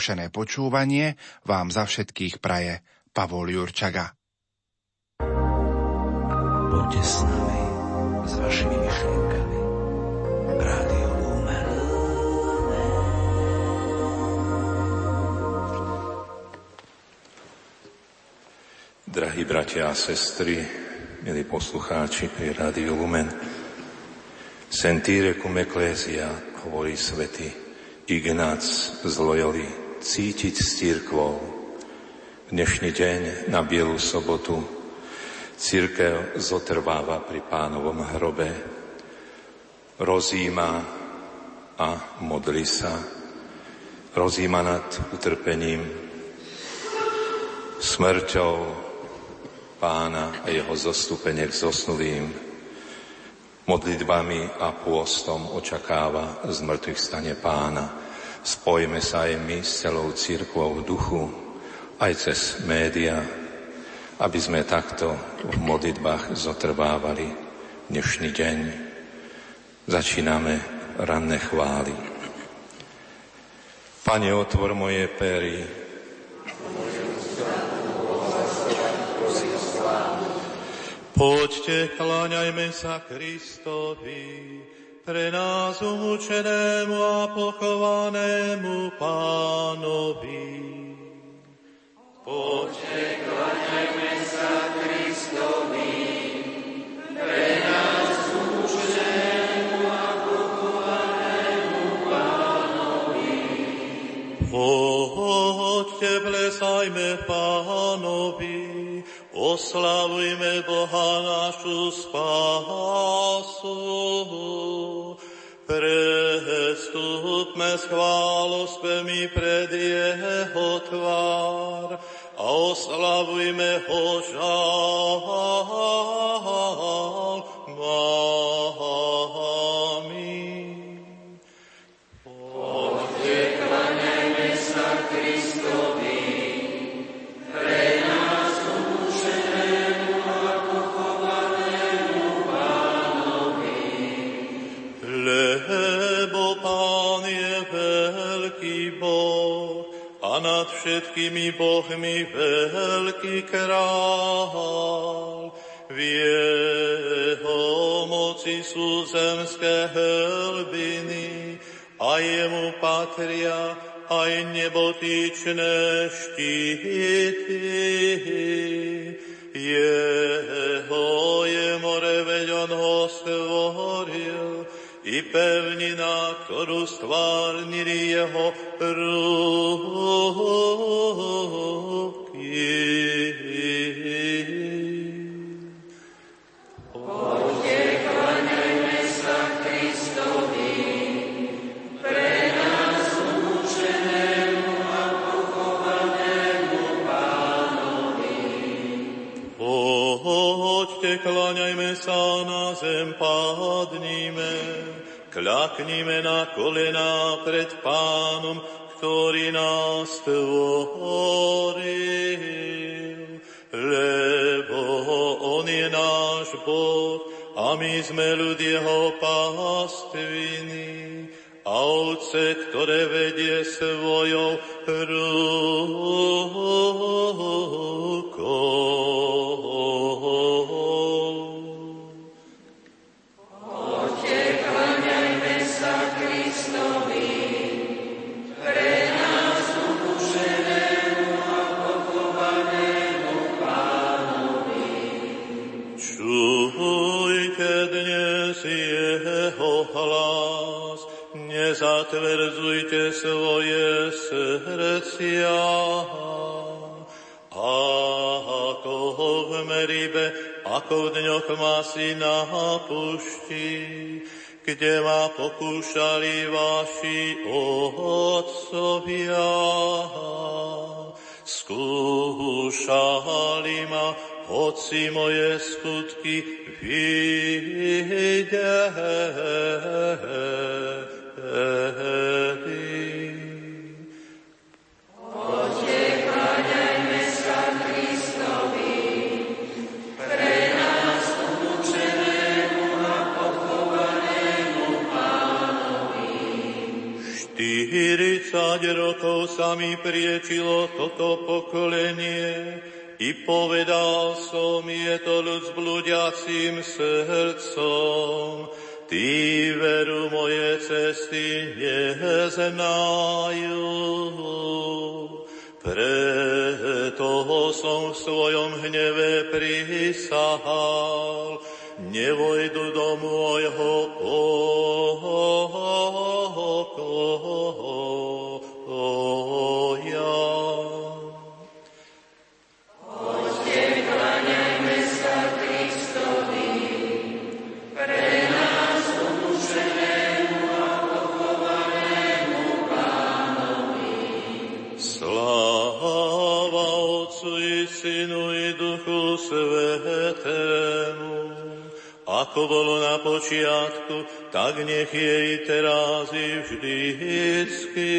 skúšené počúvanie vám za všetkých praje Pavol Jurčaga. Poďte s nami, s vašimi myšlienkami. Rádio Lumen. Drahí bratia a sestry, milí poslucháči pri Rádiu Lumen, Sentire cum ecclesia, hovorí svety Ignác z Loyoli, cítiť s církvou. Dnešný deň na Bielu sobotu. Církev zotrváva pri pánovom hrobe, rozíma a modli sa, rozíma nad utrpením, smrťou pána a jeho zostúpenie k zosnulým, modlitbami a pôstom očakáva z mŕtvych stane pána. Spojme sa aj my s celou církvou v duchu, aj cez média, aby sme takto v modlitbách zotrvávali dnešný deň. Začíname ranné chvály. Pane, otvor moje pery, Poďte, kláňajme sa Kristovi, pre nás umúčenému a pochovanému pánovi. Poďte, kláňajme sa Kristovi, pre nás umúčenému a pochovanému pánovi. Poďte, blesajme pánovi, Oslavujme Boha našu spásu. Prestupme s chválospemi pred Jeho tvár a oslavujme ho žalmami. Všetkými bohmi veľký král. V jeho moci sú zemské hlbiny a jemu patria aj nebotičné štíty. Jeho je more, veď on ho stvoril i pevnina, ktorú stvárnili jeho ruky. Kláňajme sa na zem, padnime, Kľaknime na kolená pred pánom, ktorý nás tvoril. Lebo on je náš Boh a my sme ľud jeho pastviny a ovce, ktoré vedie svojou rukou. Srdcia. A ako v Meribe, ako v dňoch masy na pušti, kde ma pokúšali vaši otcovia. Skúšali ma, hoci moje skutky videli. Rokov sa mi priečilo toto pokolenie i povedal som, je to ľud s blúdiacím srdcom. Tí veru moje cesty neznajú. Preto som v svojom hneve prisahal, nevojdu do môjho pokoja. Ako bolo na počiatku, tak nech je i teraz i vždycky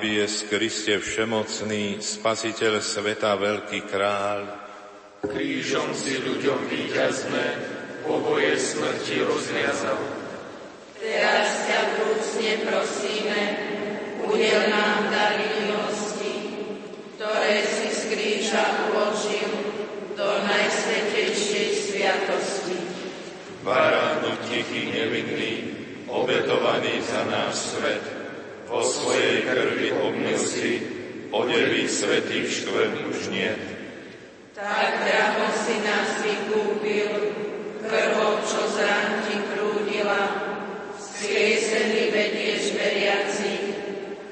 nebies, Kriste všemocný, Spasiteľ sveta, veľký kráľ, Krížom si ľuďom víťazme, poboje smrti rozviazal. Teraz ťa vrúcne prosíme, udel nám dary milosti, ktoré si z kríža uložil do najsvetejšej sviatosti. Baránok tichý nevinný, obetovaný za náš svet, vo svojej krvi obmil si, odeví svetých štvrť už nie. Tak draho si nás vykúpil, krvou, čo z ti prúdila, skriesený vedieš veriacich,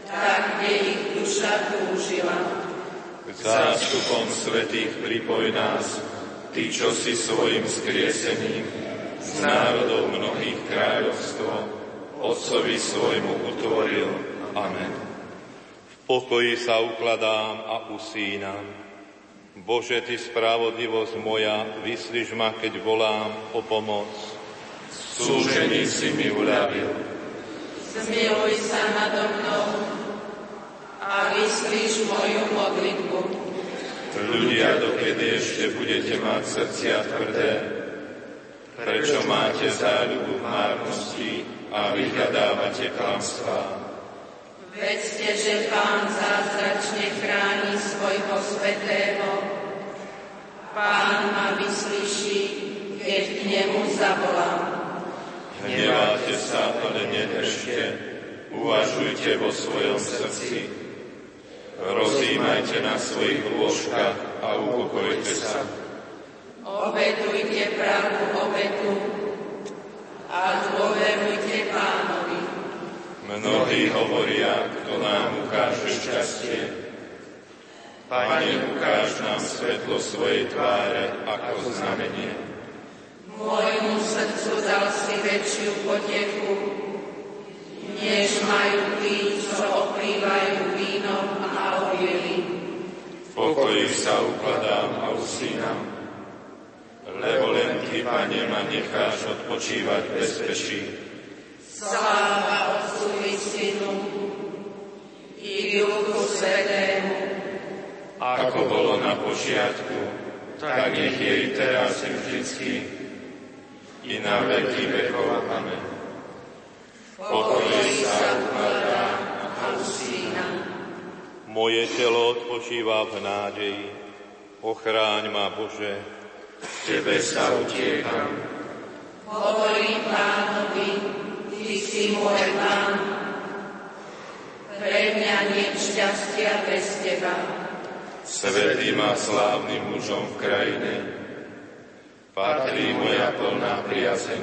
tak, kde ich duša túžila. K zástupom svetých pripoj nás, Ty, čo si svojim skriesením z národov mnohých kráľovstvo, Otcovi svojmu utvoril. Amen. Pokoji sa ukladám a usínam. Bože, Ty spravodlivosť moja, vyslíš ma, keď volám o pomoc. Súžení si mi uľavil, Zmiluj sa nado mnou a vyslíš moju modlitbu. ľudia, dokedy ešte budete mať srdcia tvrdé, prečo máte záľubu v márnosti a vyhľadávate klamstvá. Vedzte, že Pán zázračne chráni svojho svetého. Pán ma vyslyší, keď k nemu zavolám. Hneváte sa, ale nedržte, uvažujte vo svojom srdci. Rozímajte na svojich lôžkach a upokojte sa. Obetujte pravú obetu a dôverujte Pánovi. Mnohí hovoria, kto nám ukáže šťastie. Pane, ukáž nám svetlo svojej tváre ako znamenie. Môjmu srdcu dal si väčšiu potechu, než majú tí, čo oplývajú vínom a obieli. V pokoji sa ukladám a usínam, lebo len Ty, Pane, ma necháš odpočívať bezpečí. Sláva Otcu i Synu i Duchu Svetému, Ako bolo na počiatku, tak nech je i teraz i vždycky, i na veky vekov. Amen. v pokoji sa ukladám a usínam. Moje telo odpočíva v nádeji. Ochráň ma, Bože, Tebe sa utiekam, Hovorím si môj Pán. Pre mňa nie šťastia bez Teba. svetým a slávnym mužom v krajine, patrí moja plná priazeň.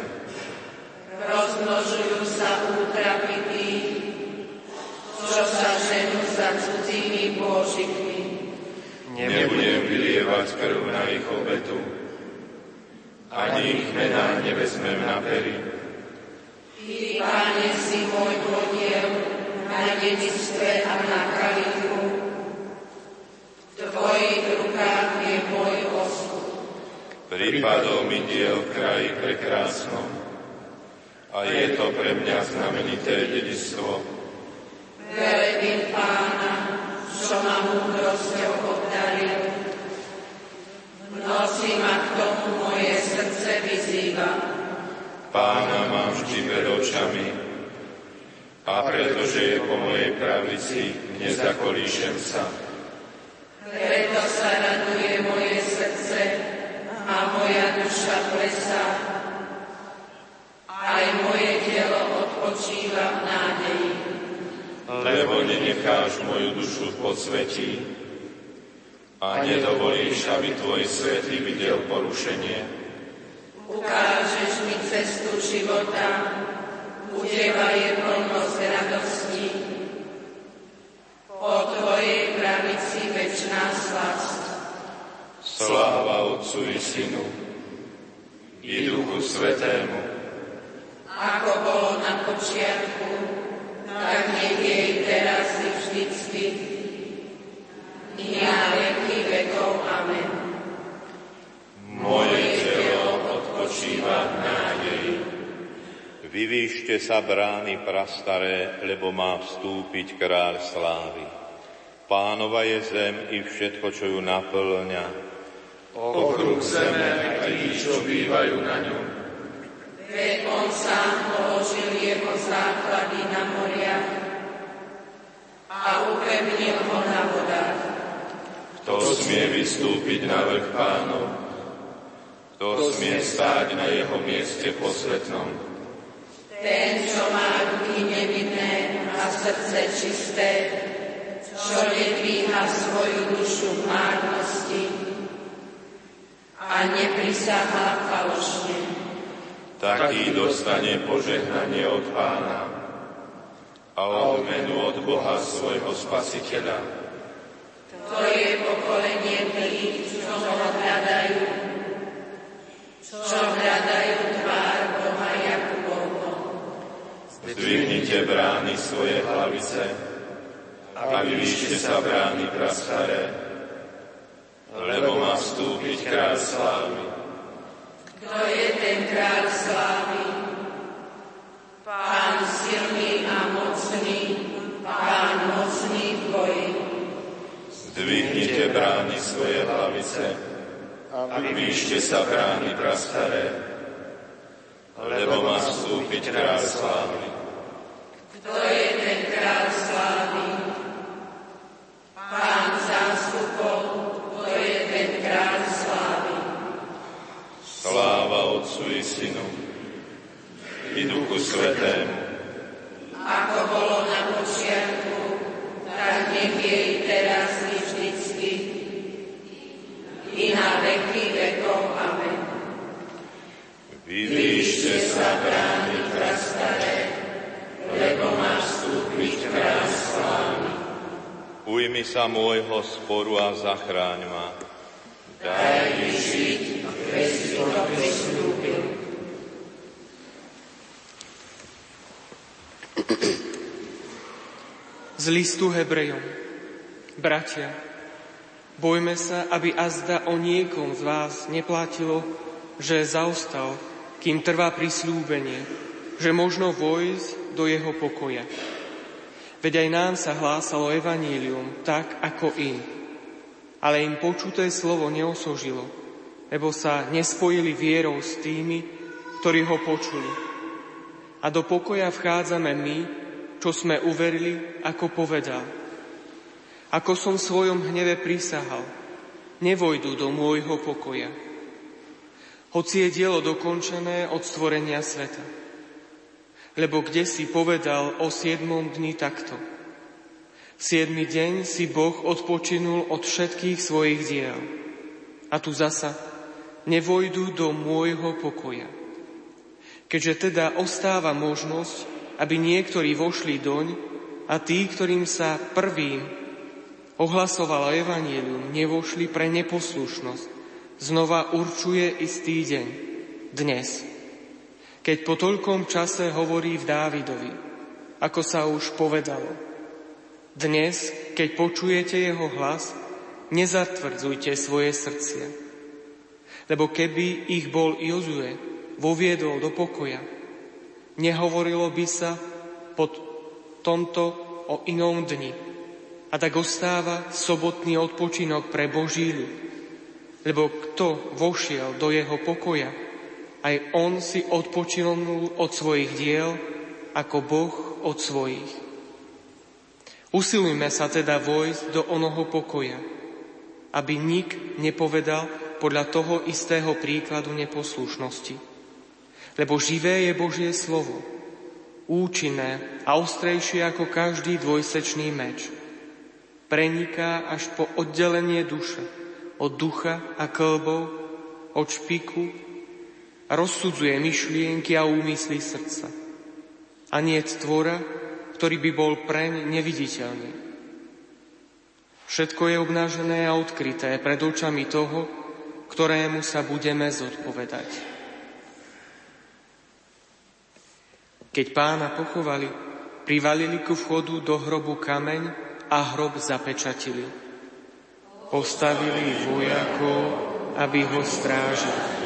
Rozmnožujú sa útrapy tých, čo sa ženú za cudzími božikmi. Nebudem vylievať krv na ich obetu, ani ich mená nevezmem na pery. Ty, Pane, si môj podiel na dedictve a na kalichu. tvojich rukách je môj osud. Prípadol mi diel v kraji prekrásnom a je to pre mňa znamenité dedistvo. Velebím pána, čo ma múdrosťou obdaril. V noci ma k tomu moje srdce vyzýva. Pána mám vždy pred očami a pretože je po mojej pravici, nezakolíšem sa. Preto sa raduje moje srdce a moja duša plesá. Aj moje telo odpočíva v nádeji. Lebo nenecháš moju dušu v podsvetí a nedovolíš, aby tvoj svetý videl porušenie. Ukážeš mi cestu života, u teba je plnosť radosti. Po tvojej pravici večná slasť. Sláva Otcu i Synu i Duchu Svetému, Ako bolo na počiatku, tak nech je i teraz i vždycky. Vyvýšte sa brány prastaré, lebo má vstúpiť kráľ slávy. Pánova je zem i všetko, čo ju naplňa. Okruh zeme a tí, čo bývajú na ňom. Veď on sám položil jeho základy na moriach a upevnil ho na vodách. Kto smie vystúpiť na vrch pánov? Kto smie stáť na jeho mieste posvetnom? Ten, čo má ruky nevinné a srdce čisté, čo nedvíha svoju dušu v márnosti a neprisahá falošne. Taký dostane požehnanie od pána a odmenu od Boha svojho spasiteľa. To je pokolenie tých, čo ho hľadajú, čo hľadajú tvár Boha Jakubovho. Zdvihnite brány svoje hlavice a vyvíšte sa brány prastaré, lebo má vstúpiť kráľ slávy. Kto je ten kráľ slávy? Pán silný a mocný, pán mocný v boji. Zdvihnite brány svoje hlavice a vyvíšte sa brány prastaré, lebo má vstúpiť kráľ slávy. Kto je ten kráľ slávy? Pán zástupov, kto je ten kráľ slávy? Sláva Otcu i Synu i Duchu Svetému, Ako bolo na počiatku, tak nech je i teraz i vždycky, i na veky vekov. Amen. vyvíšte sa brány prastaré, lebo má vstúpiť kráľ slávy. Ujmi sa môjho sporu a zachráň ma. Daj mi žiť, pristúpil. Z listu Hebrejom. Bratia, bojme sa, aby azda o niekom z vás neplatilo, že zaostal, kým trvá prislúbenie, že možno vojsť do jeho pokoja. Veď aj nám sa hlásalo evanílium tak, ako im. Ale im počuté slovo neosožilo, lebo sa nespojili vierou s tými, ktorí ho počuli. A do pokoja vchádzame my, čo sme uverili, ako povedal. Ako som v svojom hneve prisahal, nevojdu do môjho pokoja. Hoci je dielo dokončené od stvorenia sveta. Lebo kde si povedal o siedmom dni takto. V siedmy deň si Boh odpočinul od všetkých svojich diel. A tu zasa, nevojdu do môjho pokoja. Keďže teda ostáva možnosť, aby niektorí vošli doň a tí, ktorým sa prvým ohlasovalo evanílium, nevošli pre neposlušnosť, znova určuje istý deň, dnes. Keď po toľkom čase hovorí v Dávidovi, ako sa už povedalo. Dnes, keď počujete jeho hlas, nezatvrdzujte svoje srdcia. Lebo keby ich bol Jozue voviedol do pokoja, nehovorilo by sa pod tomto o inom dni. A tak ostáva sobotný odpočinok pre Boží ľud. Lebo kto vošiel do jeho pokoja, aj on si odpočinul od svojich diel, ako Boh od svojich. Usilujme sa teda vojsť do onoho pokoja, aby nik nepovedal podľa toho istého príkladu neposlušnosti. Lebo živé je Božie slovo, účinné a ostrejšie ako každý dvojsečný meč. Preniká až po oddelenie duše, od ducha a klbov, od špiku rozsudzuje myšlienky a úmysly srdca. A nie tvora, ktorý by bol preň neviditeľný. Všetko je obnážené a odkryté pred očami toho, ktorému sa budeme zodpovedať. Keď pána pochovali, privalili ku vchodu do hrobu kameň a hrob zapečatili. Postavili vojakov, aby ho strážili.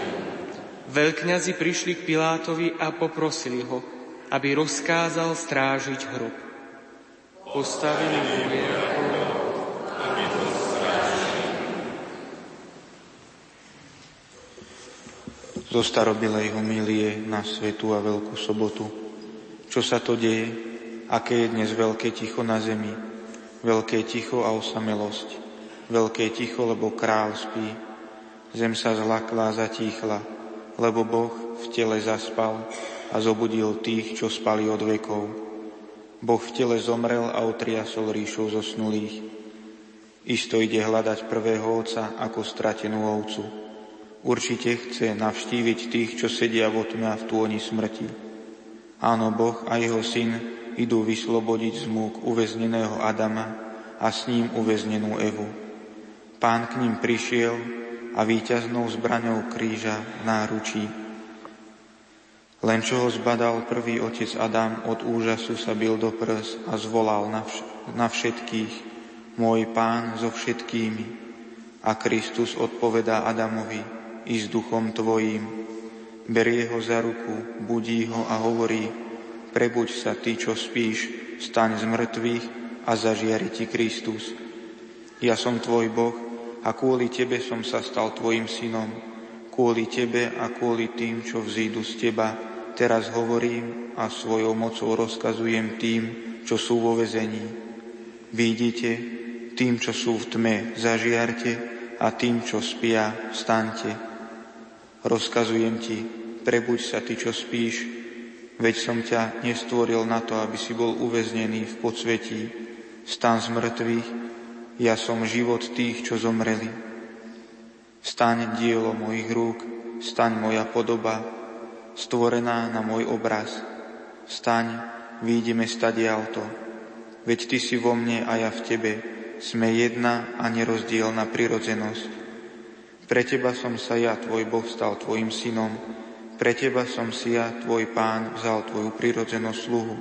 Veľkňazi prišli k Pilátovi a poprosili ho, aby rozkázal strážiť hrob. Postavili vojakov, aby strážili. Zo starobilej homilie na Svetu a Veľkú sobotu čo sa to deje? Aké je dnes veľké ticho na zemi? Veľké ticho a osamelosť. Veľké ticho, lebo král spí. Zem sa zlakla a zatíchla, lebo Boh v tele zaspal a zobudil tých, čo spali od vekov. Boh v tele zomrel a otriasol ríšou zosnulých. Isto ide hľadať prvého oca ako stratenú ovcu. Určite chce navštíviť tých, čo sedia vo tme a v tôni smrti Áno, Boh a jeho syn idú vyslobodiť z múk uväzneného Adama a s ním uväznenú Evu. Pán k ním prišiel a víťaznou zbraňou kríža náručí. Len čo ho zbadal prvý otec Adam, od úžasu sa bil do prs a zvolal na, vš- na všetkých, môj pán so všetkými. A Kristus odpovedá Adamovi, i s duchom tvojím, berie ho za ruku, budí ho a hovorí, prebuď sa ty, čo spíš, staň z mŕtvych a zažiari ti Kristus. Ja som tvoj Boh a kvôli tebe som sa stal tvojim synom. Kvôli tebe a kvôli tým, čo vzídu z teba, teraz hovorím a svojou mocou rozkazujem tým, čo sú vo vezení. Vidíte, tým, čo sú v tme, zažiarte a tým, čo spia, vstaňte. Rozkazujem ti, prebuď sa ty, čo spíš, veď som ťa nestvoril na to, aby si bol uväznený v podsvetí. Stan z mŕtvych, ja som život tých, čo zomreli. Staň dielo mojich rúk, staň moja podoba, stvorená na môj obraz. Staň, výjdeme stadialto, veď ty si vo mne a ja v tebe, sme jedna a nerozdielna prirodzenosť. Pre teba som sa ja, tvoj Boh, stal tvojim synom, pre teba som si ja, tvoj pán, vzal tvoju prirodzenú sluhu.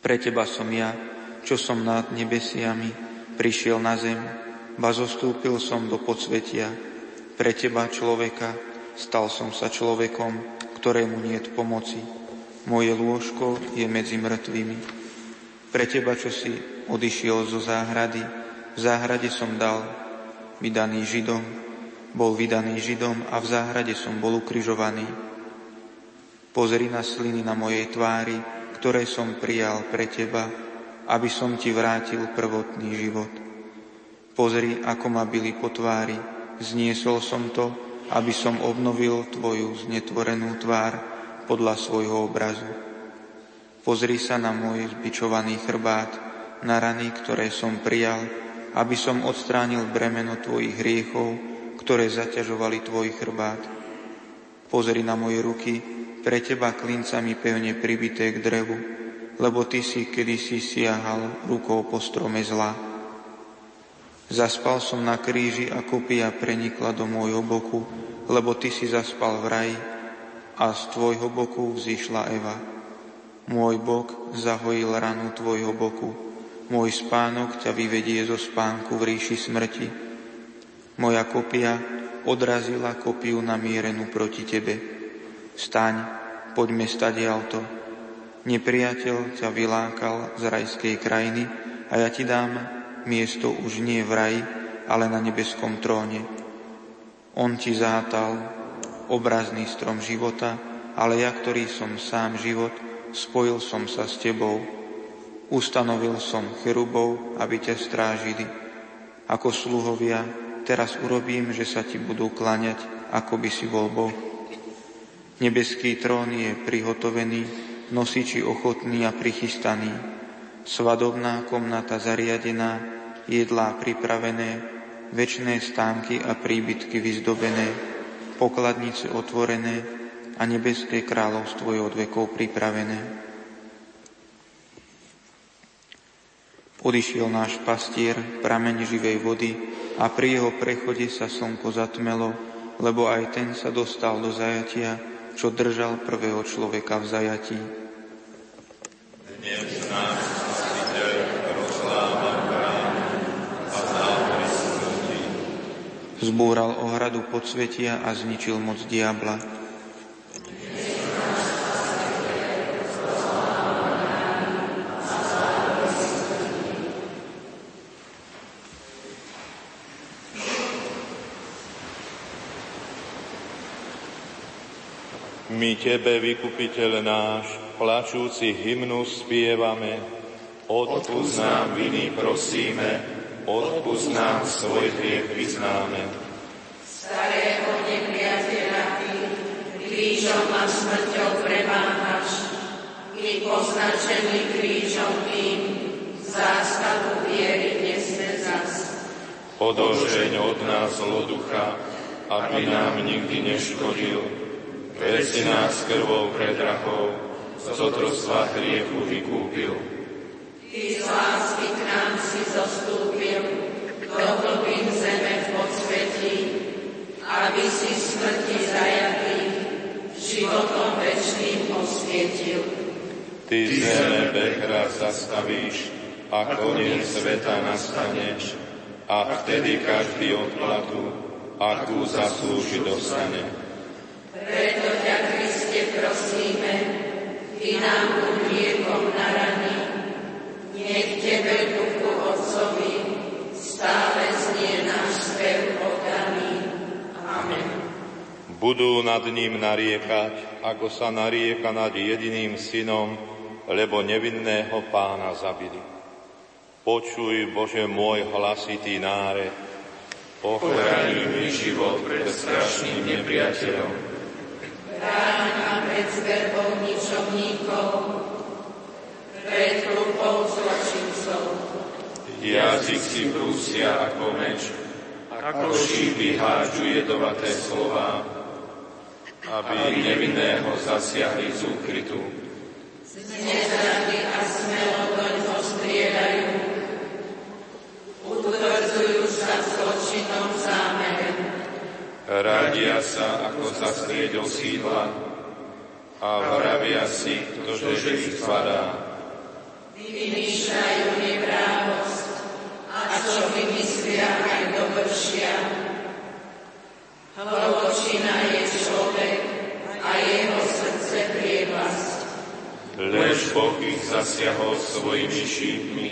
Pre teba som ja, čo som nad nebesiami, prišiel na zem, ba zostúpil som do podsvetia. Pre teba, človeka, stal som sa človekom, ktorému nie je pomoci. Moje lôžko je medzi mŕtvými. Pre teba, čo si odišiel zo záhrady, v záhrade som dal, vydaný Židom, bol vydaný Židom a v záhrade som bol ukrižovaný. Pozri na sliny na mojej tvári, ktoré som prijal pre teba, aby som ti vrátil prvotný život. Pozri, ako ma byli po tvári, zniesol som to, aby som obnovil tvoju znetvorenú tvár podľa svojho obrazu. Pozri sa na môj zbičovaný chrbát, na rany, ktoré som prijal, aby som odstránil bremeno tvojich hriechov ktoré zaťažovali tvoj chrbát. Pozri na moje ruky, pre teba klincami pevne pribité k drevu, lebo ty si kedysi siahal rukou po strome zla. Zaspal som na kríži a kopia prenikla do môjho boku, lebo ty si zaspal v raji a z tvojho boku vzýšla Eva. Môj bok zahojil ranu tvojho boku, Môj spánok ťa vyvedie zo spánku v ríši smrti. Moja kopia odrazila kopiu namierenú proti tebe. Staň, poďme stadialto. Nepriateľ ťa vylákal z rajskej krajiny a ja ti dám miesto už nie v raji, ale na nebeskom tróne. On ti zátal obrazný strom života, ale ja, ktorý som sám život, spojil som sa s tebou Ustanovil som cherubov, aby ťa strážili. Ako sluhovia, teraz urobím, že sa ti budú klaňať, ako by si bol Boh. Nebeský trón je prihotovený, nosiči ochotný a prichystaný. Svadobná komnata zariadená, jedlá pripravené, väčšné stánky a príbytky vyzdobené, pokladnice otvorené a nebeské kráľovstvo je od vekov pripravené. Odišiel náš pastier, prameň živej vody a pri jeho prechode sa slnko zatmelo, lebo aj ten sa dostal do zajatia, čo držal prvého človeka v zajatí. Zbúral ohradu podsvetia a zničil moc diabla. My Tebe, vykupiteľ náš, plačúci hymnu spievame. Odpúsť nám viny, prosíme, odpúsť nám svoj hriech vyznáme. Starého nepriateľa Ty, krížom a smrťou premáhaš, i poznačený krížom Tým, zástavu viery nesme zas. Odožeň od nás zloducha, aby nám nikdy neškodil, Veď si nás krvou predrahov, z otrostva hriechu vykúpil. Ty z lásky k nám si zostúpil, do hlbín zeme v podsvetí, aby si smrti zajatý, životom večným osvietil. Ty zeme bechra zastavíš a koniec sveta nastaneš, a vtedy každý odplatu, akú zaslúži dostane. Preto ťa, Kriste, prosíme, Ty nám buď liekom na rany, nech Tebe, Duchu Otcovi, stále znie náš spev oddaný. Amen. Budú nad ním nariekať, ako sa narieka nad jediným synom, lebo nevinného pána zabili. Počuj, Bože môj hlasitý náre, ochraň mi život pred strašným nepriateľom, ma pred zverbou ničovníkov, pred hlupou zločincov. Jazyk si brúsia ako meč, ako šípy hádžu jedovaté slova, aby nevinného zasiahli z úkrytu. Nezrady a smelo doň ho striedajú, utvrdzujú sa zločinom zámerem radia sa ako zastrieť osídla a vravia si, ktože ich spadá. Vymýšľajú neprávosť a čo vymyslia aj dovršia. Hlbočina je človek a jeho srdce prievlasť. Lež Boh ich zasiahol svojimi šípmi,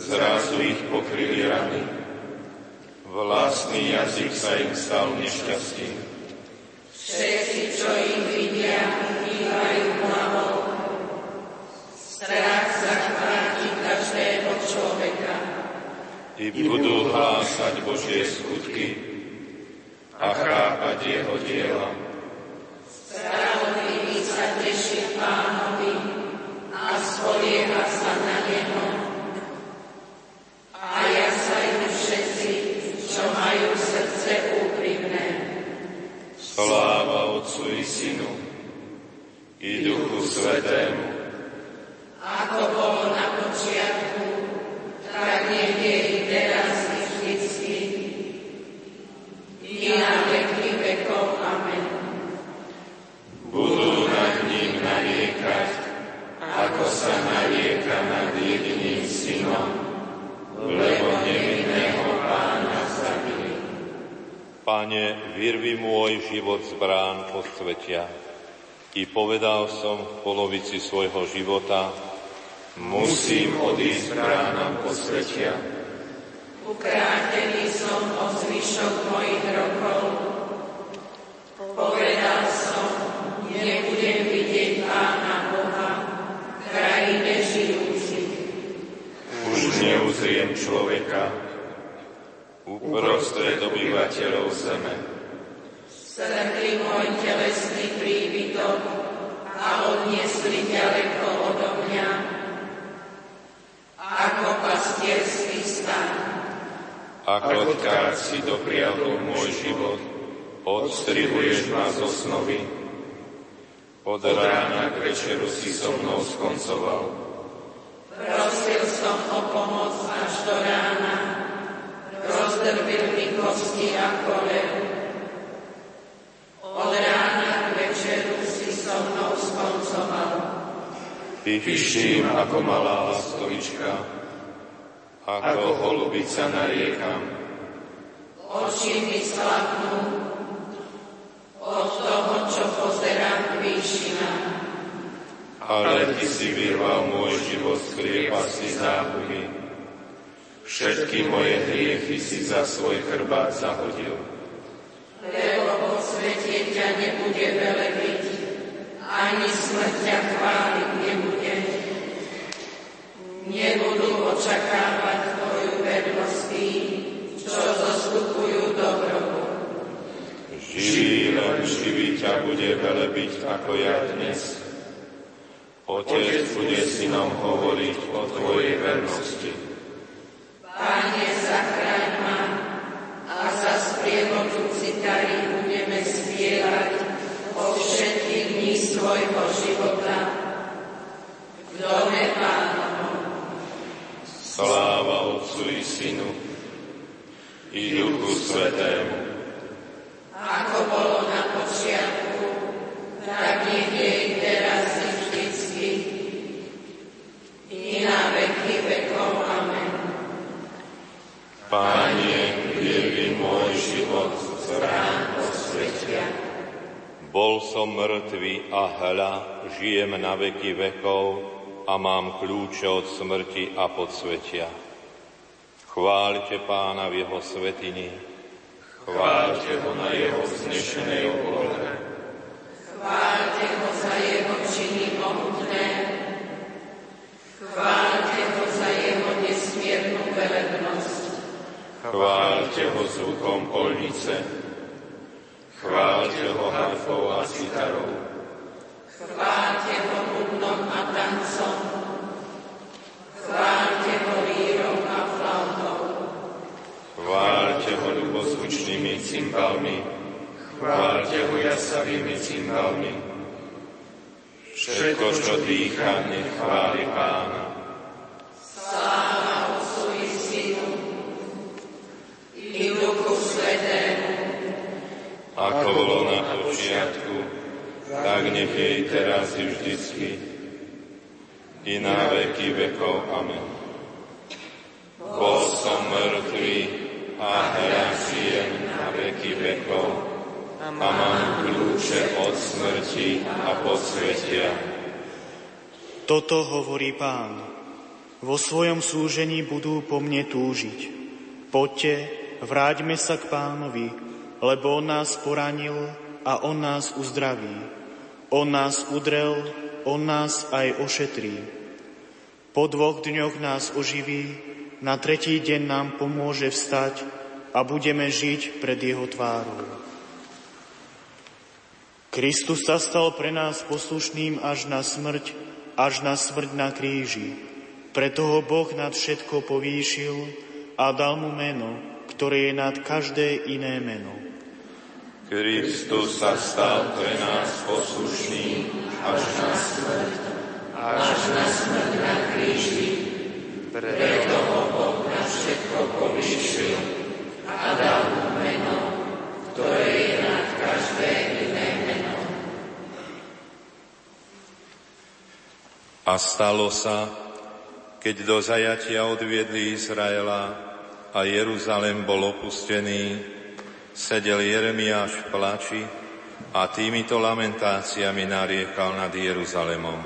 zrazu ich pokryli rany Vlastný jazyk sa im stal nešťastím. Všetci, čo ich vidia, kývajú hlavou. Strach zachváti každého človeka. I budú hlásať Božie skutky a chápať jeho diela. Spravodlivý sa teší pánovi a spolieha sa na neho. A ja sa im všetci čo majú srdce úprimné. Sláva Otcu i Synu i Duchu Svetému. Ako bolo na počiatku, tak nech je i teraz i vždycky. I na veky vekov. Amen. Budú nad ním nariekať, ako sa narieka nad jediným synom, Pane, vyrvi môj život z brán podsvetia. I povedal som v polovici svojho života, musím odísť bránam posvetia. Ukrátený som o zvyšok mojich rokov. Povedal som, nebudem vidieť Pána Boha v krajine žijúcich. Už neuzriem človeka uprostred obyvateľov zeme. Strhli môj telesný príbytok a odniesli ďaleko odo mňa, ako pastierský stan. Ako tkáč si dopriadol môj život, odstrihuješ ma zo snovy. Od rána k večeru si so mnou skoncoval. Prosil som o pomoc až do rána, rozdrbil mi kosti ako lev. Od rána k večeru si so mnou skoncoval. Piším ako malá lastovička, ako holubica nariekam. Oči mi slabnú od toho, čo pozerám k výšinám. Ale Ty si vyrval môj život z kriepasti záhuby. Všetky moje hriechy si za svoj chrbát zahodil. Lebo po svete ťa nebude velebiť, ani smrť ťa chváliť nebude. Nebudú očakávať Tvoju vernosť tí, čo zostupujú do hrobu. Živý len živý ťa bude velebiť ako ja dnes. Otec bude synom hovoriť o Tvojej vernosti. Páne, zachráň ma a za sprievodu citary budeme spievať o všetkých dní svojho života v dome Pánovom. Sláva Otcu i Synu i Duchu Svetému, ako bolo na počiatku, tak nech je i teraz i vždycky, i na veky vekov. Amen. Páne, vievi môj život z rán posvetia. Bol som mŕtvý a hľa, žijem na veky vekov a mám kľúče od smrti a podsvetia. Chváľte pána v jeho svetini, Chváľte ho na jeho vznešenej oblohe. Chváľte ho za jeho činy mohutné, chváľte ho za jeho nesmiernu velebnosť. Chváľte ho zvukom polnice. Chváľte ho harfou a citarou. Cymbalmi. Chváľte ho jasavými cymbalmi. Všetko, čo dýcha, nech chváli Pána. Sláva Otcu i Synu i Duchu Svetému, Ako bolo na počiatku, tak nech je i teraz i vždycky, i na veky vekov. Amen. Bol som mŕtvý a hľa žijem na veky vekov a mám kľúče od smrti a posvetia. Toto hovorí pán. Vo svojom súžení budú po mne túžiť. Poďte, vráťme sa k pánovi, lebo on nás poranil a on nás uzdraví. On nás udrel, on nás aj ošetrí. Po dvoch dňoch nás oživí, na tretí deň nám pomôže vstať a budeme žiť pred jeho tvárou. Kristus sa stal pre nás poslušným až na smrť, až na smrť na kríži. Preto ho Boh nad všetko povýšil a dal mu meno, ktoré je nad každé iné meno. Kristus sa stal pre nás poslušný až na smrť, až na smrť na kríži. Preto ho Boh na všetko povýšil a dal mu meno, ktoré je nad každé iné meno. A stalo sa, keď do zajatia odviedli Izraela a Jeruzalem bol opustený, sedel Jeremiáš v plači a týmito lamentáciami nariekal nad Jeruzalemom.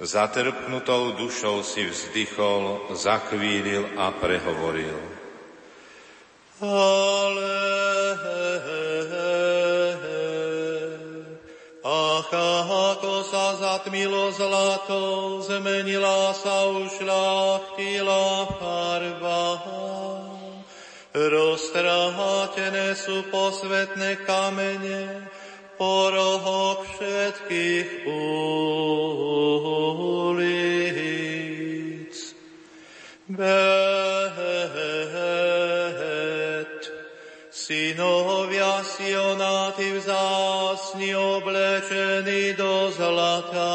Zatrpnutou dušou si vzdychol, zakvíril a prehovoril. Ale Ach, ako sa zatmilo zlato, zmenila sa ušľachtila farba. Roztrátené sú posvetné kamene, po rohoch všetkých ulic. Bet, synovia Siona, ty vzácni oblečení do zlata,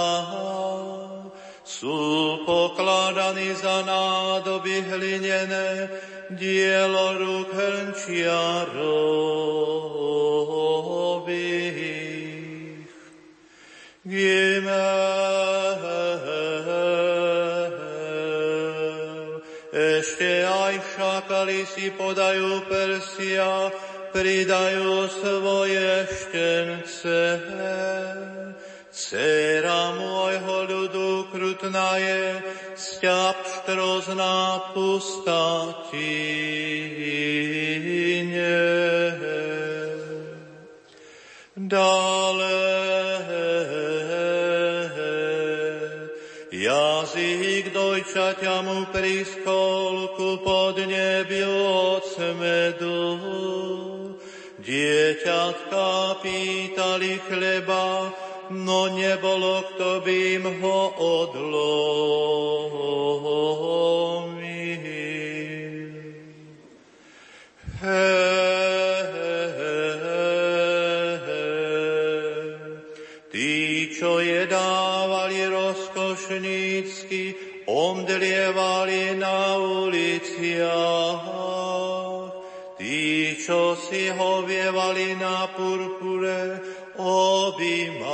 sú pokladaní za nádoby hlinené, dielo rúk hrnčiarových. Gimel, šakali si podajú persia, pridajú svoje štence. Cera môjho ľudu krutná je, sťap štrozná pustatine. Dále dojčaťa mu priskol ku podnebiu od medu. Dieťatka pýtali chleba, no nebolo, kto by im ho odlomil. Tí, omdlievali na uliciach. Tí, čo si ho vievali na purpure, objímali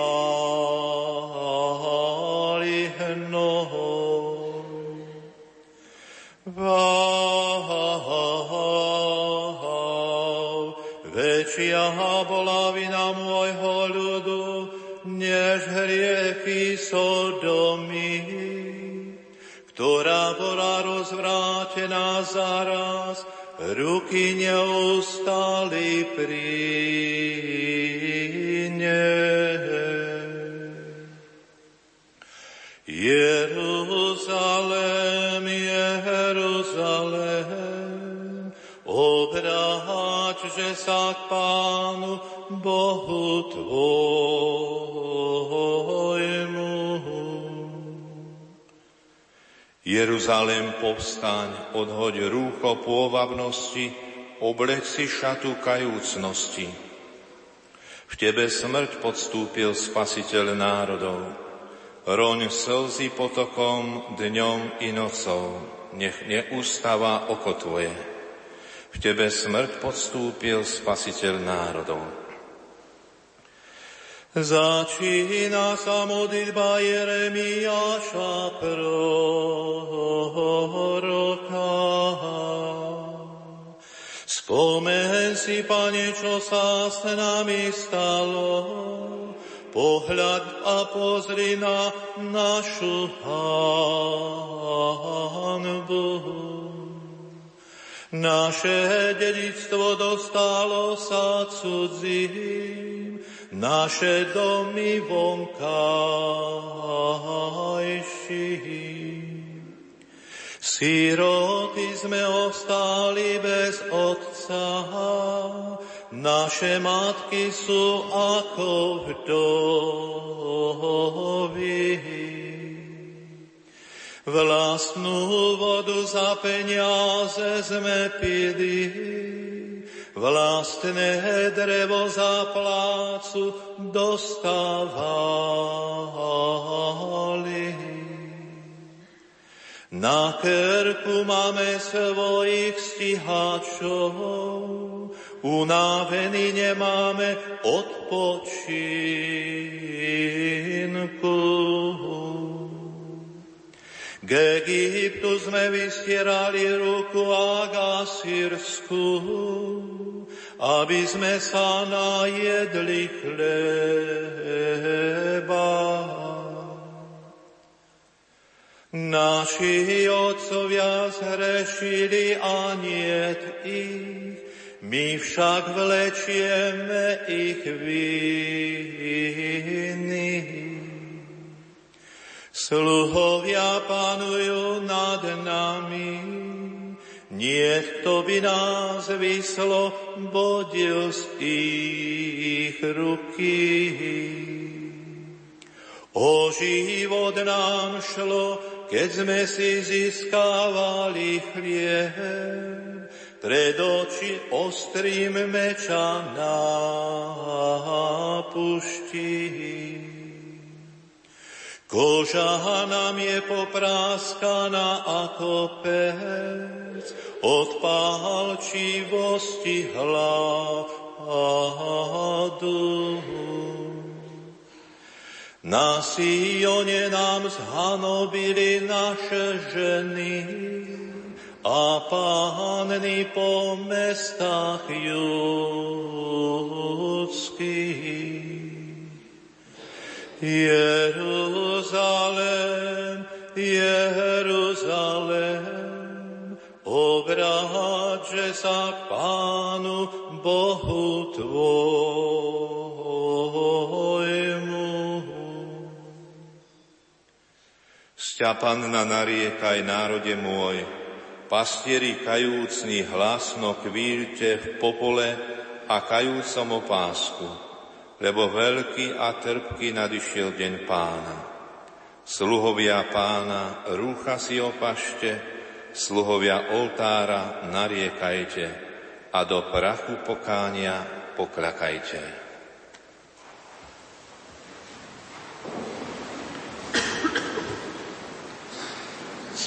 hnoj. Váv, väčšia bola vina môjho ľudu, než hriechy Sodomy, ktorá bola rozvrátená zaraz, ruky neustali pri Jeruzalém, Jeruzalém, obráť, že sa k Pánu Bohu Tvojmu. Jeruzalém, povstaň, odhoď rúcho pôvabnosti, obleč si šatu kajúcnosti. V Tebe smrť podstúpil Spasiteľ národov. Roň slzy potokom dňom i nocou, nech neustáva oko Tvoje. V Tebe smrť podstúpil Spasiteľ národov. Začína sa modlitba Jeremiáša proroka. Spomen si, Pane, čo sa s nami stalo, pohľad a pozri na našu hanbu. Naše dedictvo dostalo sa cudzím, naše domy vonkajším. Siroty sme ostali bez otca, naše matky sú ako vdovy. Vlastnú vodu za peniaze sme pili, vlastné drevo za plácu dostávali. Na krku máme svojich stihačov, unavení nemáme odpočinku. K K Egyptu sme vystierali ruku Agasírsku, aby sme sa najedli chleba. Naši otcovia zhrešili a niet ich, my však vlečieme ich viny. Sluhovia panujú nad nami, nie kto by nás vyslobodil z ich ruky. O život nám šlo, keď sme si získávali chlieb, pred oči ostrým meča na. Koža nám je popráskaná ako pec, od pálčivosti hladu. Na Sione nám zhanobili naše ženy a pány po mestách judských. Jeruzalém, Jeruzalém, obráťže sa k Pánu Bohu Tvojmu. Sťa Panna nariekaj národe môj, pastieri kajúcni hlasno kvílte v popole a kajúcom opásku, lebo veľký a trpký nadišiel deň pána. Sluhovia pána, rúcha si opašte, sluhovia oltára nariekajte a do prachu pokánia pokľakajte.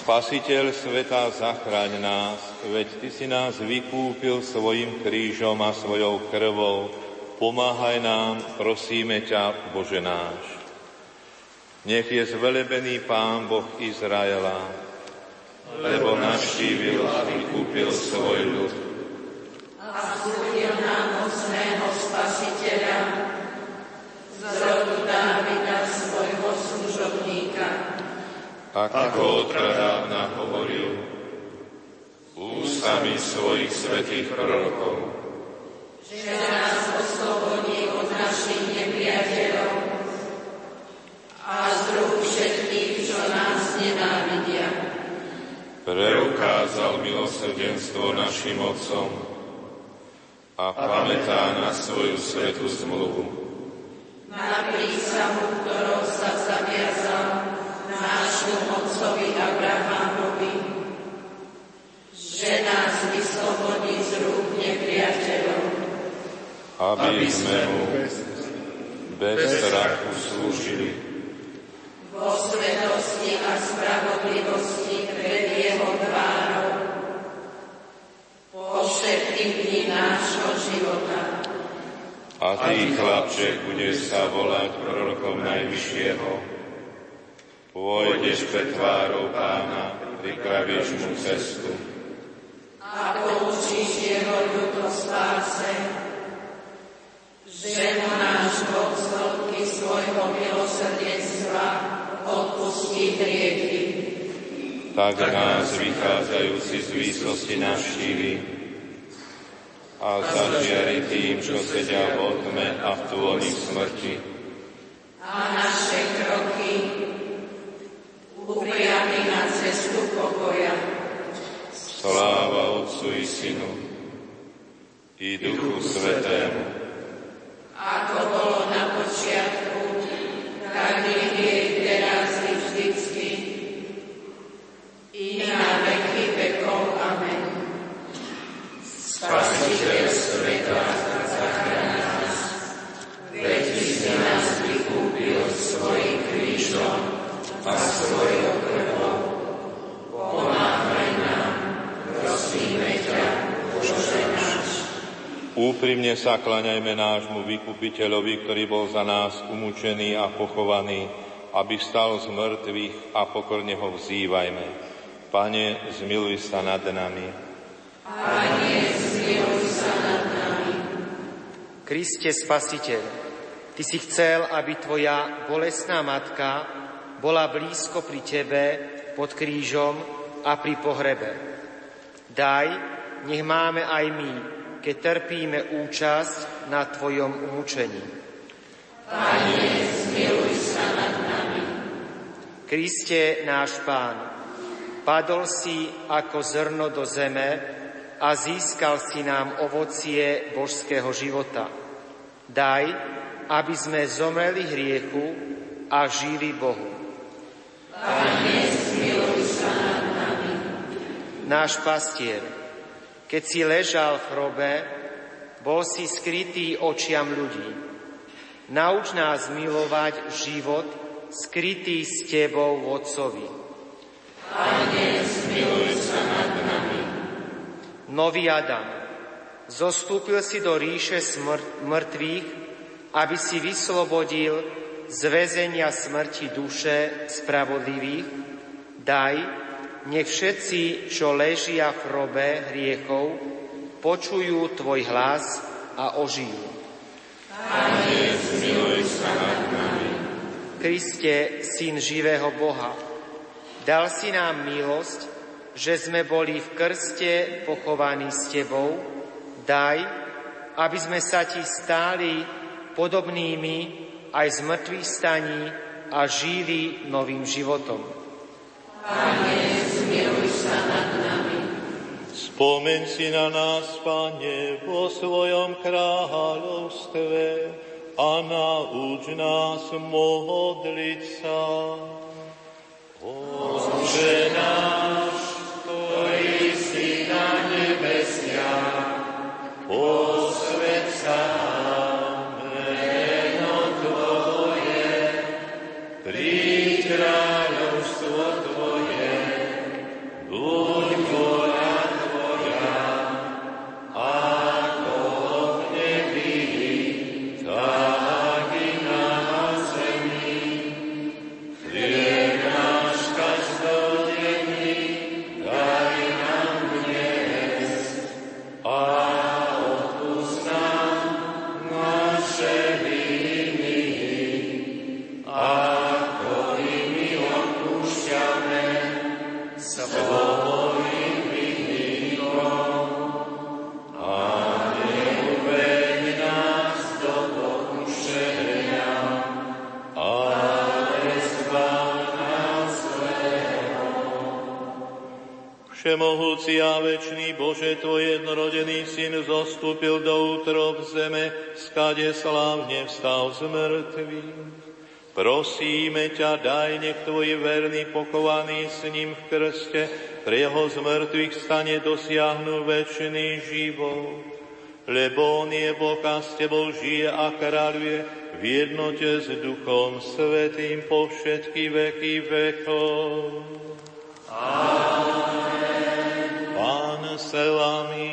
Spasiteľ sveta, zachráň nás, veď Ty si nás vykúpil svojim krížom a svojou krvou. Pomáhaj nám, prosíme ťa, Bože náš. Nech je zvelebený Pán Boh Izraela, lebo navštívil a vykúpil svoj ľud. A zúdil nám mocného spasiteľa, z rodu Dávida svojho služobníka, ako odpradávna hovoril ústami svojich svetých prorokov. Že nás Preukázal milosrdenstvo našim otcom a pamätá na svoju svetú zmluvu. Na prísahu, ktorou sa zaviazal nášmu otcovi Abrahamovi, že nás vyslobodí z rúk nepriateľov. Aby sme mu bez strachu slúžili. Vo svetosti a spravodlivosti pred jeho tvárou. Po všetkých dní nášho života. A ty, chlapče, budeš sa volať prorokom Najvyššieho, Pôjdeš pred tvárou pána, pripravíš mu cestu. A poučíš jeho ľudo spáse, že mu náš Boh z svojho milosrdenstva odpustí hriechy. Tak nás vychádzajúci z výsosti navštívi a zažiari tým, čo sedia v tme a v tôni smrti. A naše kroky upriami na cestu pokoja. Sláva Otcu i Synu i Duchu Svetému. Ako bolo na počiatku, tak je teraz i vždycky i na veky vekov. Amen. Spasiteľ sveta, zachráň nás, veď Ty si nás vykúpil svojim krížom a svojou krvou. Pomáhaj nám, prosíme ťa, Bože náš. Úprimne sa klaňajme nášmu vykupiteľovi, ktorý bol za nás umúčený a pochovaný aby stal z mŕtvych a pokorne ho vzývajme. Pane, zmiluj sa nad nami. Pane, zmiluj sa nad nami. Kriste Spasiteľ, Ty si chcel, aby Tvoja bolesná matka bola blízko pri Tebe pod krížom a pri pohrebe. Daj, nech máme aj my, keď trpíme účasť na Tvojom umúčení. Pane, zmiluj sa nad nami. Kriste, náš Pán, padol si ako zrno do zeme a získal si nám ovocie božského života. Daj, aby sme zomreli hriechu a žili Bohu. Pane, zmiluj sa nad nami. Náš pastier, keď si ležal v hrobe, bol si skrytý očiam ľudí. Nauč nás milovať život, skrytý s Tebou Otcovi. Pane, zmiluj sa nad nami. Nový Adam, zostúpil si do ríše smr- mŕtvych, aby si vyslobodil z väzenia smrti duše spravodlivých. Daj, nech všetci, čo ležia v hrobe hriechov, počujú Tvoj hlas a ožijú. Pane, zmiluj sa nad nami. Kriste, Syn živého Boha, dal si nám milosť, že sme boli v krste pochovaní s Tebou. Daj, aby sme sa Ti stáli podobnými aj z mŕtvych staní a žili novým životom. Pane, zmiluj sa nad nami. Spomeň si na nás, Pane, vo svojom kráľovstve a nauč nás modliť sa. Oče náš, Bože, Tvoj jednorodený Syn zostúpil do útrob zeme, skade slávne vstal z mŕtvych. Prosíme ťa, daj, nech Tvoj verný pochovaný s ním v krste, pre jeho z mŕtvych stane dosiahnu večný život. Lebo on je Boh a s Tebou žije a kráľuje v jednote s Duchom Svetým po všetky veky vekov. Pán s vami.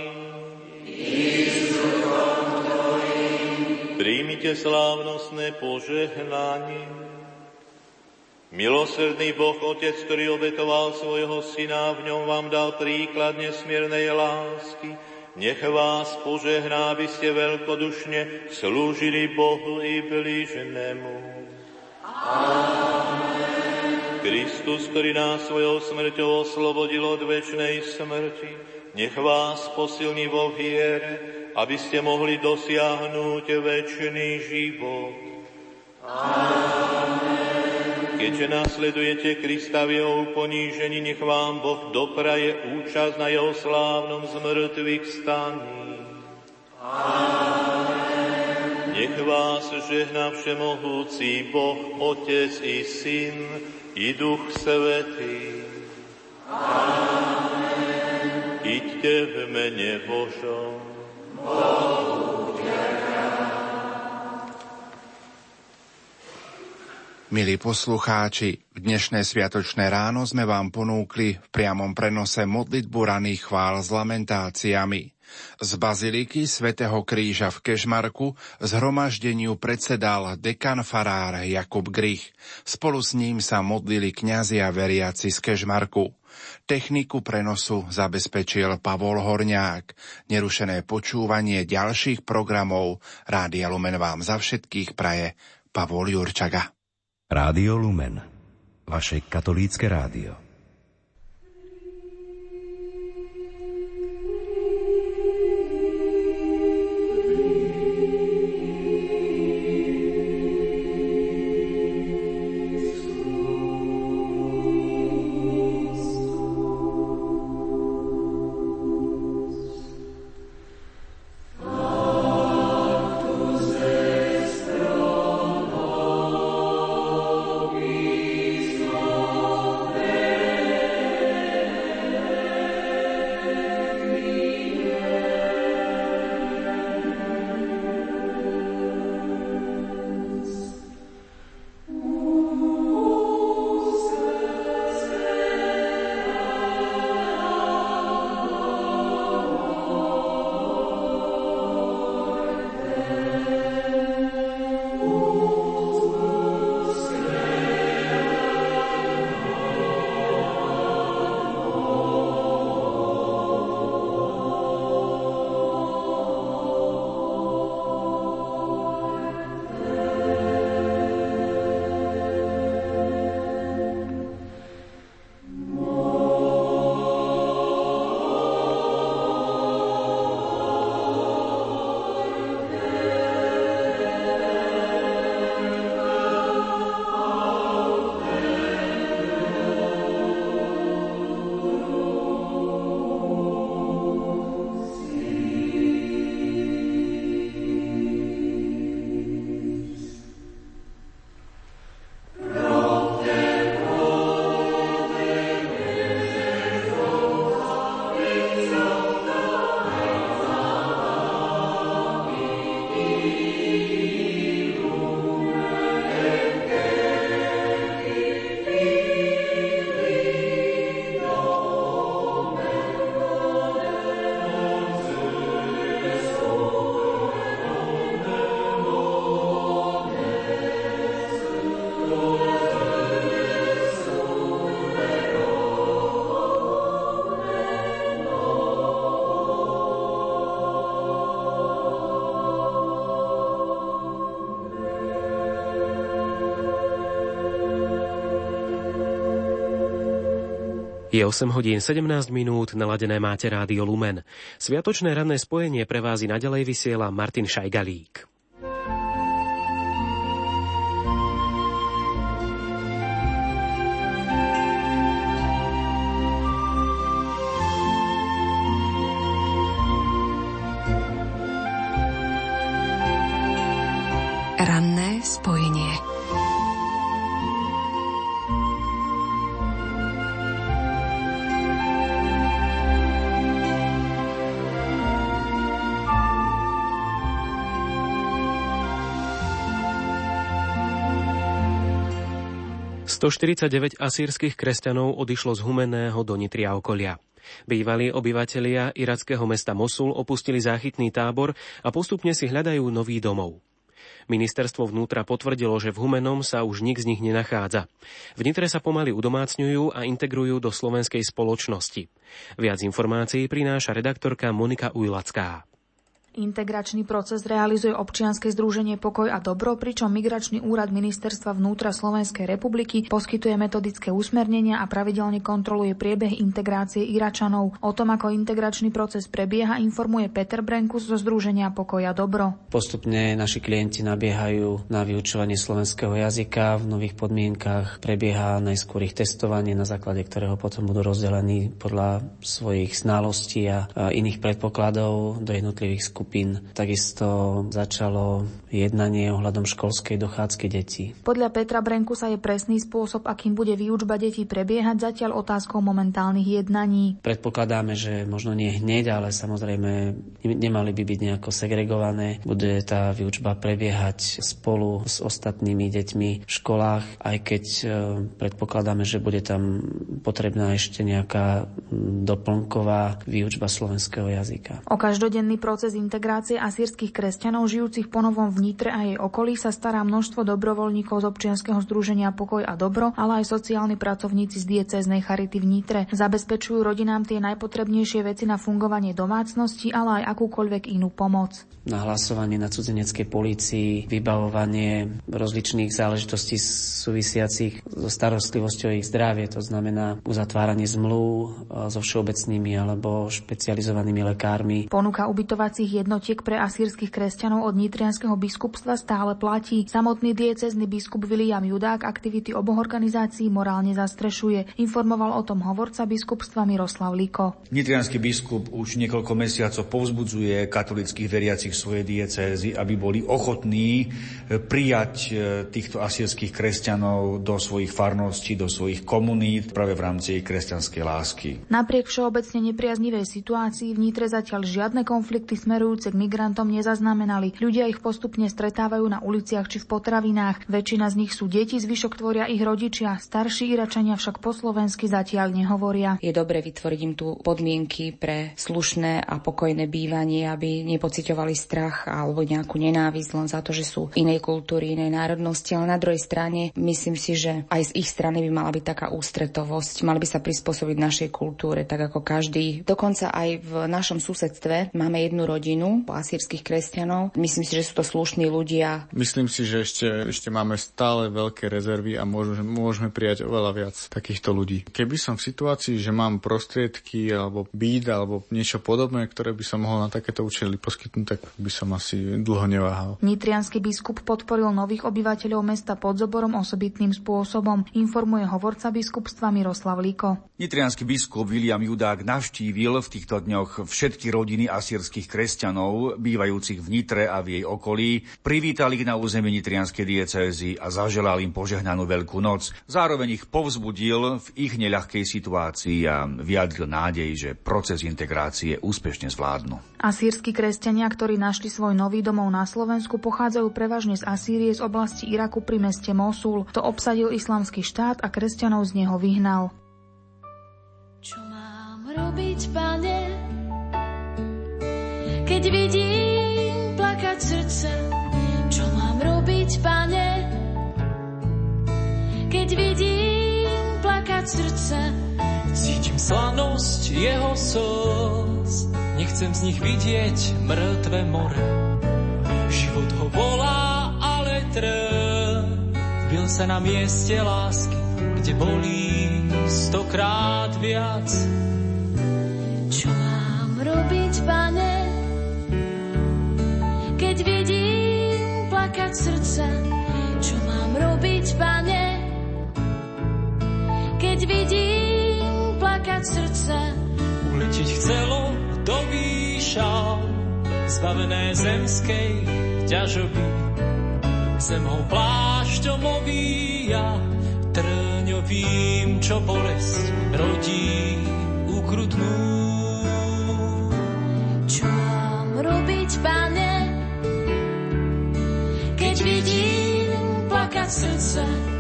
Príjmite slávnostné požehnanie. Milosrdný Boh, Otec, ktorý obetoval svojho syna, v ňom vám dal príklad nesmiernej lásky. Nech vás požehná, aby ste veľkodušne slúžili Bohu i blížnemu. Kristus, ktorý nás svojou smrťou oslobodil od väčšnej smrti, nech vás posilní vo viere, aby ste mohli dosiahnuť väčší život. Keďže nasledujete Krista v jeho ponížení, nech vám Boh dopraje účasť na jeho slávnom zmrtvých staní. Nech vás žehná všemohúci Boh, Otec i Syn i Duch Svetý. Iďte v mene Božom. Milí poslucháči, v dnešné sviatočné ráno sme vám ponúkli v priamom prenose modlitbu raných chvál s lamentáciami. Z baziliky svätého Kríža v Kežmarku zhromaždeniu predsedal dekan farár Jakub Grich. Spolu s ním sa modlili kňazi a veriaci z Kežmarku. Techniku prenosu zabezpečil Pavol Horňák. Nerušené počúvanie ďalších programov Rádia Lumen vám za všetkých praje Pavol Jurčaga. Rádio Lumen, vaše katolícke rádio. Je 8 hodín 17 minút, naladené máte rádio Lumen. Sviatočné ranné spojenie pre vás i naďalej vysiela Martin Šajgalík. 149 asýrskych kresťanov odišlo z Humeného do Nitry okolia. Bývalí obyvatelia irackého mesta Mosul opustili záchytný tábor a postupne si hľadajú nový domov. Ministerstvo vnútra potvrdilo, že v Humenom sa už nik z nich nenachádza. V Nitre sa pomaly udomácňujú a integrujú do slovenskej spoločnosti. Viac informácií prináša redaktorka Monika Ujlacká. Integračný proces realizuje občianske združenie Pokoj a dobro, pričom Migračný úrad Ministerstva vnútra Slovenskej republiky poskytuje metodické usmernenia a pravidelne kontroluje priebeh integrácie Iračanov. O tom, ako integračný proces prebieha, informuje Peter Brenkus zo združenia Pokoj a dobro. Postupne naši klienti nabiehajú na vyučovanie slovenského jazyka v nových podmienkach. Prebieha najskôr ich testovanie, na základe ktorého potom budú rozdelení podľa svojich znalostí a iných predpokladov do jednotlivých skúšok skupín. Takisto začalo jednanie ohľadom školskej dochádzky detí. Podľa Petra Brenku sa je presný spôsob, akým bude výučba detí prebiehať zatiaľ otázkou momentálnych jednaní. Predpokladáme, že možno nie hneď, ale samozrejme nemali by byť nejako segregované. Bude tá výučba prebiehať spolu s ostatnými deťmi v školách, aj keď e, predpokladáme, že bude tam potrebná ešte nejaká doplnková výučba slovenského jazyka. O každodenný proces integrácie asýrskych kresťanov žijúcich ponovom v Nitre a jej okolí sa stará množstvo dobrovoľníkov z občianskeho združenia Pokoj a dobro, ale aj sociálni pracovníci z diecéznej charity v Nitre. Zabezpečujú rodinám tie najpotrebnejšie veci na fungovanie domácnosti, ale aj akúkoľvek inú pomoc. Nahlasovanie na cudzeneckej polícii, vybavovanie rozličných záležitostí súvisiacich so starostlivosťou ich zdravie, to znamená uzatváranie zmluv e, so všeobecnými alebo špecializovanými lekármi. Ponuka ubytovacích jednotiek pre asýrskych kresťanov od Nitrianského biskupstva stále platí. Samotný diecezny biskup William Judák aktivity oboch organizácií morálne zastrešuje. Informoval o tom hovorca biskupstva Miroslav Liko. Nitrianský biskup už niekoľko mesiacov povzbudzuje katolických veriacich svojej diecézy, aby boli ochotní e, prijať e, týchto asierských kresťanov do svojich farností, do svojich komunít práve v rámci kresťanskej lásky. Napriek všeobecne nepriaznivej situácii v Nitre zatiaľ žiadne konflikty smerujúce k migrantom nezaznamenali. Ľudia ich postupne stretávajú na uliciach či v potravinách. Väčšina z nich sú deti, zvyšok tvoria ich rodičia. Starší Iračania však po slovensky zatiaľ nehovoria. Je dobre vytvoriť im tu podmienky pre slušné a pokojné bývanie, aby nepocitovali strach alebo nejakú nenávisť len za to, že sú inej kultúry, inej národnosti, ale na druhej strane myslím si, že aj z ich strany by mala byť taká ústretovosť, mali by sa prispôsobiť našej kultúre, tak ako každý. Dokonca aj v našom susedstve máme jednu rodinu asýrskych kresťanov. Myslím si, že sú to slušní ľudia. Myslím si, že ešte, ešte máme stále veľké rezervy a môžeme, môžeme prijať oveľa viac takýchto ľudí. Keby som v situácii, že mám prostriedky alebo byt alebo niečo podobné, ktoré by som mohol na takéto účely poskytnúť, tak by som asi dlho neváhal. Nitrianský biskup podporil nových obyvateľov mesta pod Zoborom osobitným spôsobom, informuje hovorca biskupstva Miroslav Liko. Nitrianský biskup William Judák navštívil v týchto dňoch všetky rodiny asýrskych kresťanov, bývajúcich v Nitre a v jej okolí, privítal ich na území Nitrianskej diecézy a zaželal im požehnanú Veľkú noc. Zároveň ich povzbudil v ich neľahkej situácii a vyjadril nádej, že proces integrácie úspešne zvládnu. Asýrsky kresťania, ktorí našli svoj nový domov na Slovensku, pochádzajú prevažne z Asýrie z oblasti Iraku pri meste Mosul. To obsadil islamský štát a kresťanov z neho vyhnal. Čo mám robiť, pane, keď vidím plakať srdce? Čo mám robiť, pane, keď vidím plakať srdce? Cítim slanosť jeho slz, nechcem z nich vidieť mŕtve more. Život ho volá, ale trbil sa na mieste lásky, kde bolí stokrát viac. Čo mám robiť, pane, vidím plakať srdce? Uletieť chcelo do výšav, zbavené zemskej ťažoby. Zem ho plášťom ovíja, trňovým, čo bolesť rodí ukrutnú. Čo mám robiť, pane, keď vidím plakať srdce?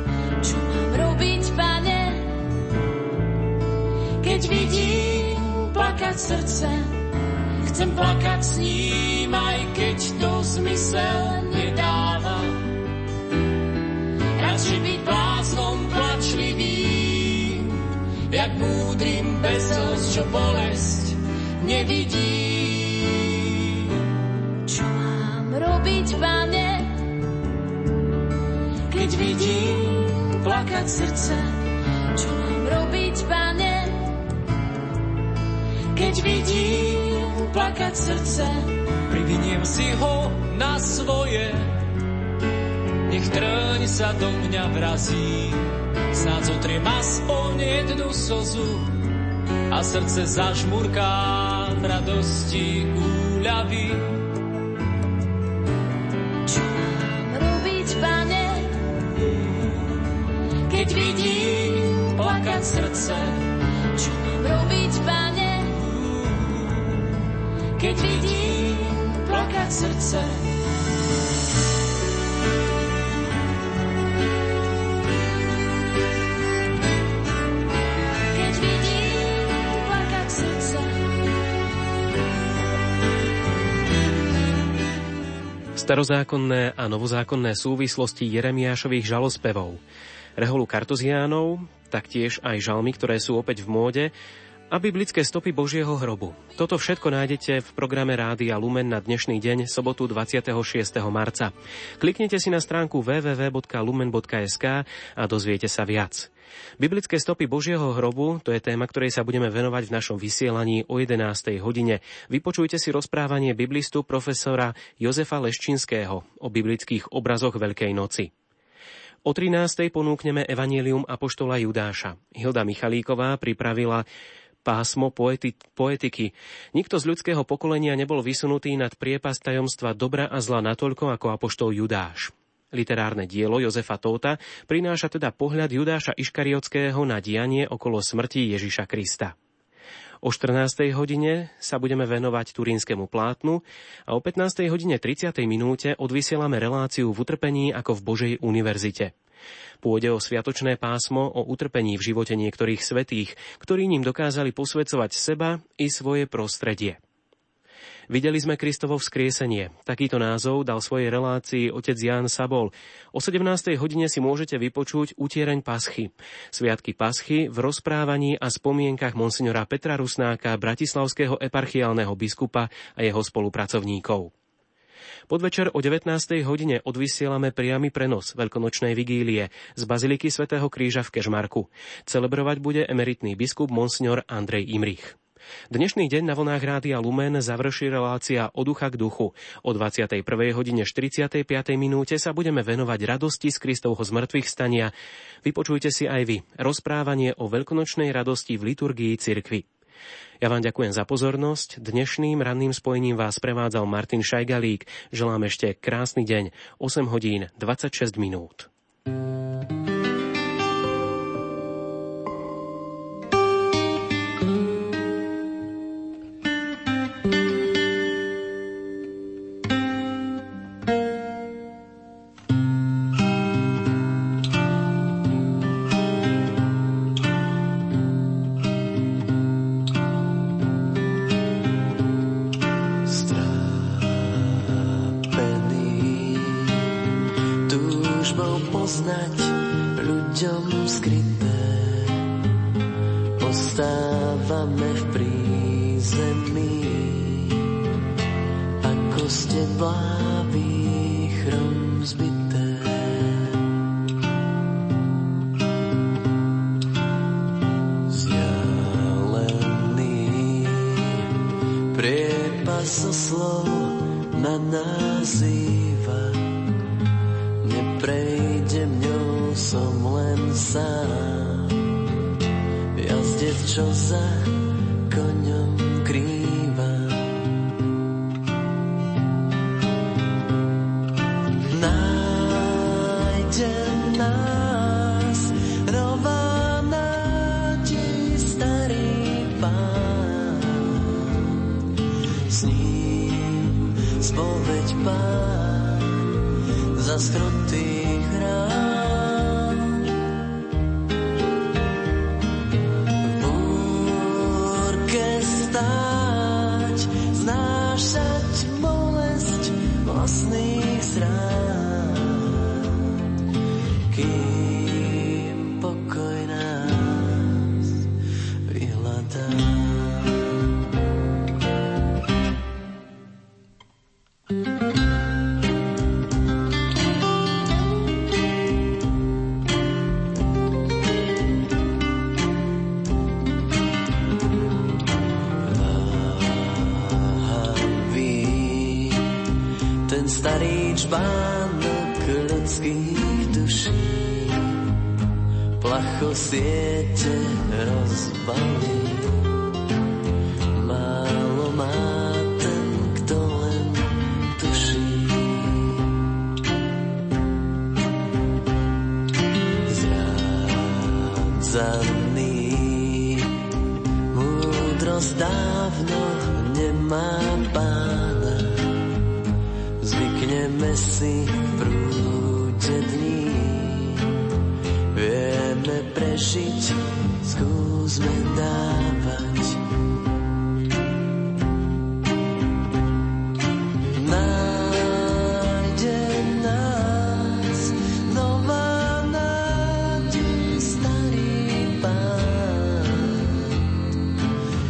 Plakať srdce? Chcem plakať s ním, aj keď to zmysel nedáva. Radšej byť bláznom plačlivým, jak múdrym bez čo bolesť nevidí. Čo mám robiť, pane, keď vidím plakať srdce? Čo mám robiť, pane, keď vidím plakať srdce, priviniem si ho na svoje. Nech trň sa do mňa vrazí, snáď zotriem aspoň jednu sozu, a srdce zažmurká v radosti úľavy. Čo mám robiť, pane, keď vidím plakať srdce? Čo mám robiť, keď vidím plakať srdce. Starozákonné a novozákonné súvislosti Jeremiášových žalospevov. Reholu Kartoziánov, taktiež aj žalmy, ktoré sú opäť v móde, a biblické stopy Božieho hrobu. Toto všetko nájdete v programe Rádia Lumen na dnešný deň, sobotu 26. marca. Kliknite si na stránku www.lumen.sk a dozviete sa viac. Biblické stopy Božieho hrobu, to je téma, ktorej sa budeme venovať v našom vysielaní o 11. hodine. Vypočujte si rozprávanie biblistu profesora Jozefa Leščinského o biblických obrazoch Veľkej noci. O 13. ponúkneme Evangelium Apoštola Judáša. Hilda Michalíková pripravila pásmo poeti- poetiky. Nikto z ľudského pokolenia nebol vysunutý nad priepas tajomstva dobra a zla natoľko ako apoštol Judáš. Literárne dielo Jozefa Tóta prináša teda pohľad Judáša Iškariotského na dianie okolo smrti Ježiša Krista. O 14. hodine sa budeme venovať turínskemu plátnu a o 15. hodine 30. minúte odvysielame reláciu v utrpení ako v Božej univerzite. Pôjde o sviatočné pásmo o utrpení v živote niektorých svetých, ktorí ním dokázali posvedcovať seba i svoje prostredie. Videli sme Kristovo vzkriesenie. Takýto názov dal svojej relácii otec Jan Sabol. O 17. hodine si môžete vypočuť utiereň paschy. Sviatky paschy v rozprávaní a spomienkach monsignora Petra Rusnáka, bratislavského eparchiálneho biskupa a jeho spolupracovníkov. Podvečer o 19. hodine odvysielame priamy prenos veľkonočnej vigílie z Baziliky svätého Kríža v Kežmarku. Celebrovať bude emeritný biskup Monsignor Andrej Imrich. Dnešný deň na vlnách Rádia Lumen završí relácia od ducha k duchu. O 21. hodine 45. minúte sa budeme venovať radosti z Kristovho zmrtvých stania. Vypočujte si aj vy rozprávanie o veľkonočnej radosti v liturgii cirkvi. Ja vám ďakujem za pozornosť. Dnešným ranným spojením vás prevádzal Martin Šajgalík. Želám ešte krásny deň, 8 hodín 26 minút. starý